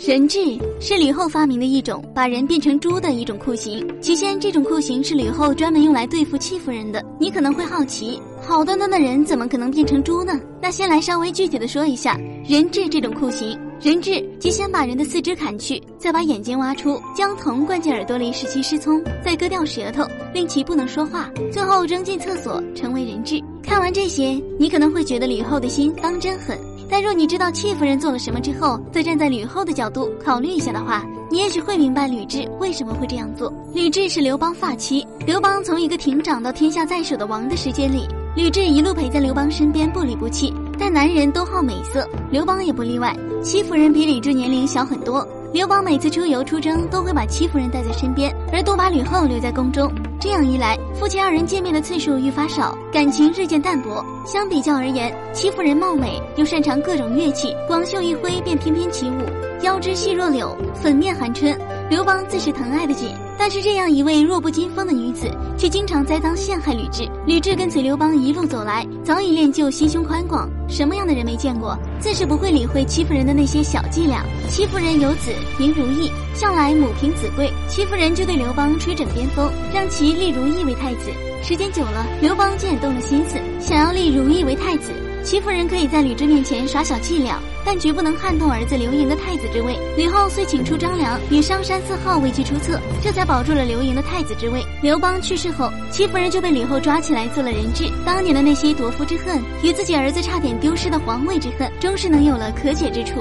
人质是吕后发明的一种把人变成猪的一种酷刑。起先，这种酷刑是吕后专门用来对付戚夫人的。你可能会好奇，好端端的人怎么可能变成猪呢？那先来稍微具体的说一下人质这种酷刑。人质即先把人的四肢砍去，再把眼睛挖出，将铜灌进耳朵里使其失聪，再割掉舌头令其不能说话，最后扔进厕所成为人质。看完这些，你可能会觉得吕后的心当真狠。但若你知道戚夫人做了什么之后，再站在吕后的角度考虑一下的话，你也许会明白吕雉为什么会这样做。吕雉是刘邦发妻，刘邦从一个亭长到天下在手的王的时间里，吕雉一路陪在刘邦身边不离不弃。但男人都好美色，刘邦也不例外。戚夫人比吕雉年龄小很多。刘邦每次出游出征，都会把戚夫人带在身边，而多把吕后留在宫中。这样一来，夫妻二人见面的次数愈发少，感情日渐淡薄。相比较而言，戚夫人貌美又擅长各种乐器，广袖一挥便翩翩起舞，腰肢细若柳，粉面含春。刘邦自是疼爱的紧。但是这样一位弱不禁风的女子，却经常栽赃陷害吕雉。吕雉跟随刘邦一路走来，早已练就心胸宽广。什么样的人没见过？自是不会理会戚夫人的那些小伎俩。戚夫人有子名如意，向来母凭子贵，戚夫人就对刘邦吹枕边风，让其立如意为太子。时间久了，刘邦竟也动了心思，想要立如意为太子。戚夫人可以在吕雉面前耍小伎俩，但绝不能撼动儿子刘盈的太子之位。吕后虽请出张良与商山四号为其出策，这才保住了刘盈的太子之位。刘邦去世后，戚夫人就被吕后抓起来做了人质。当年的那些夺夫之恨与自己儿子差点丢失的皇位之恨，终是能有了可解之处。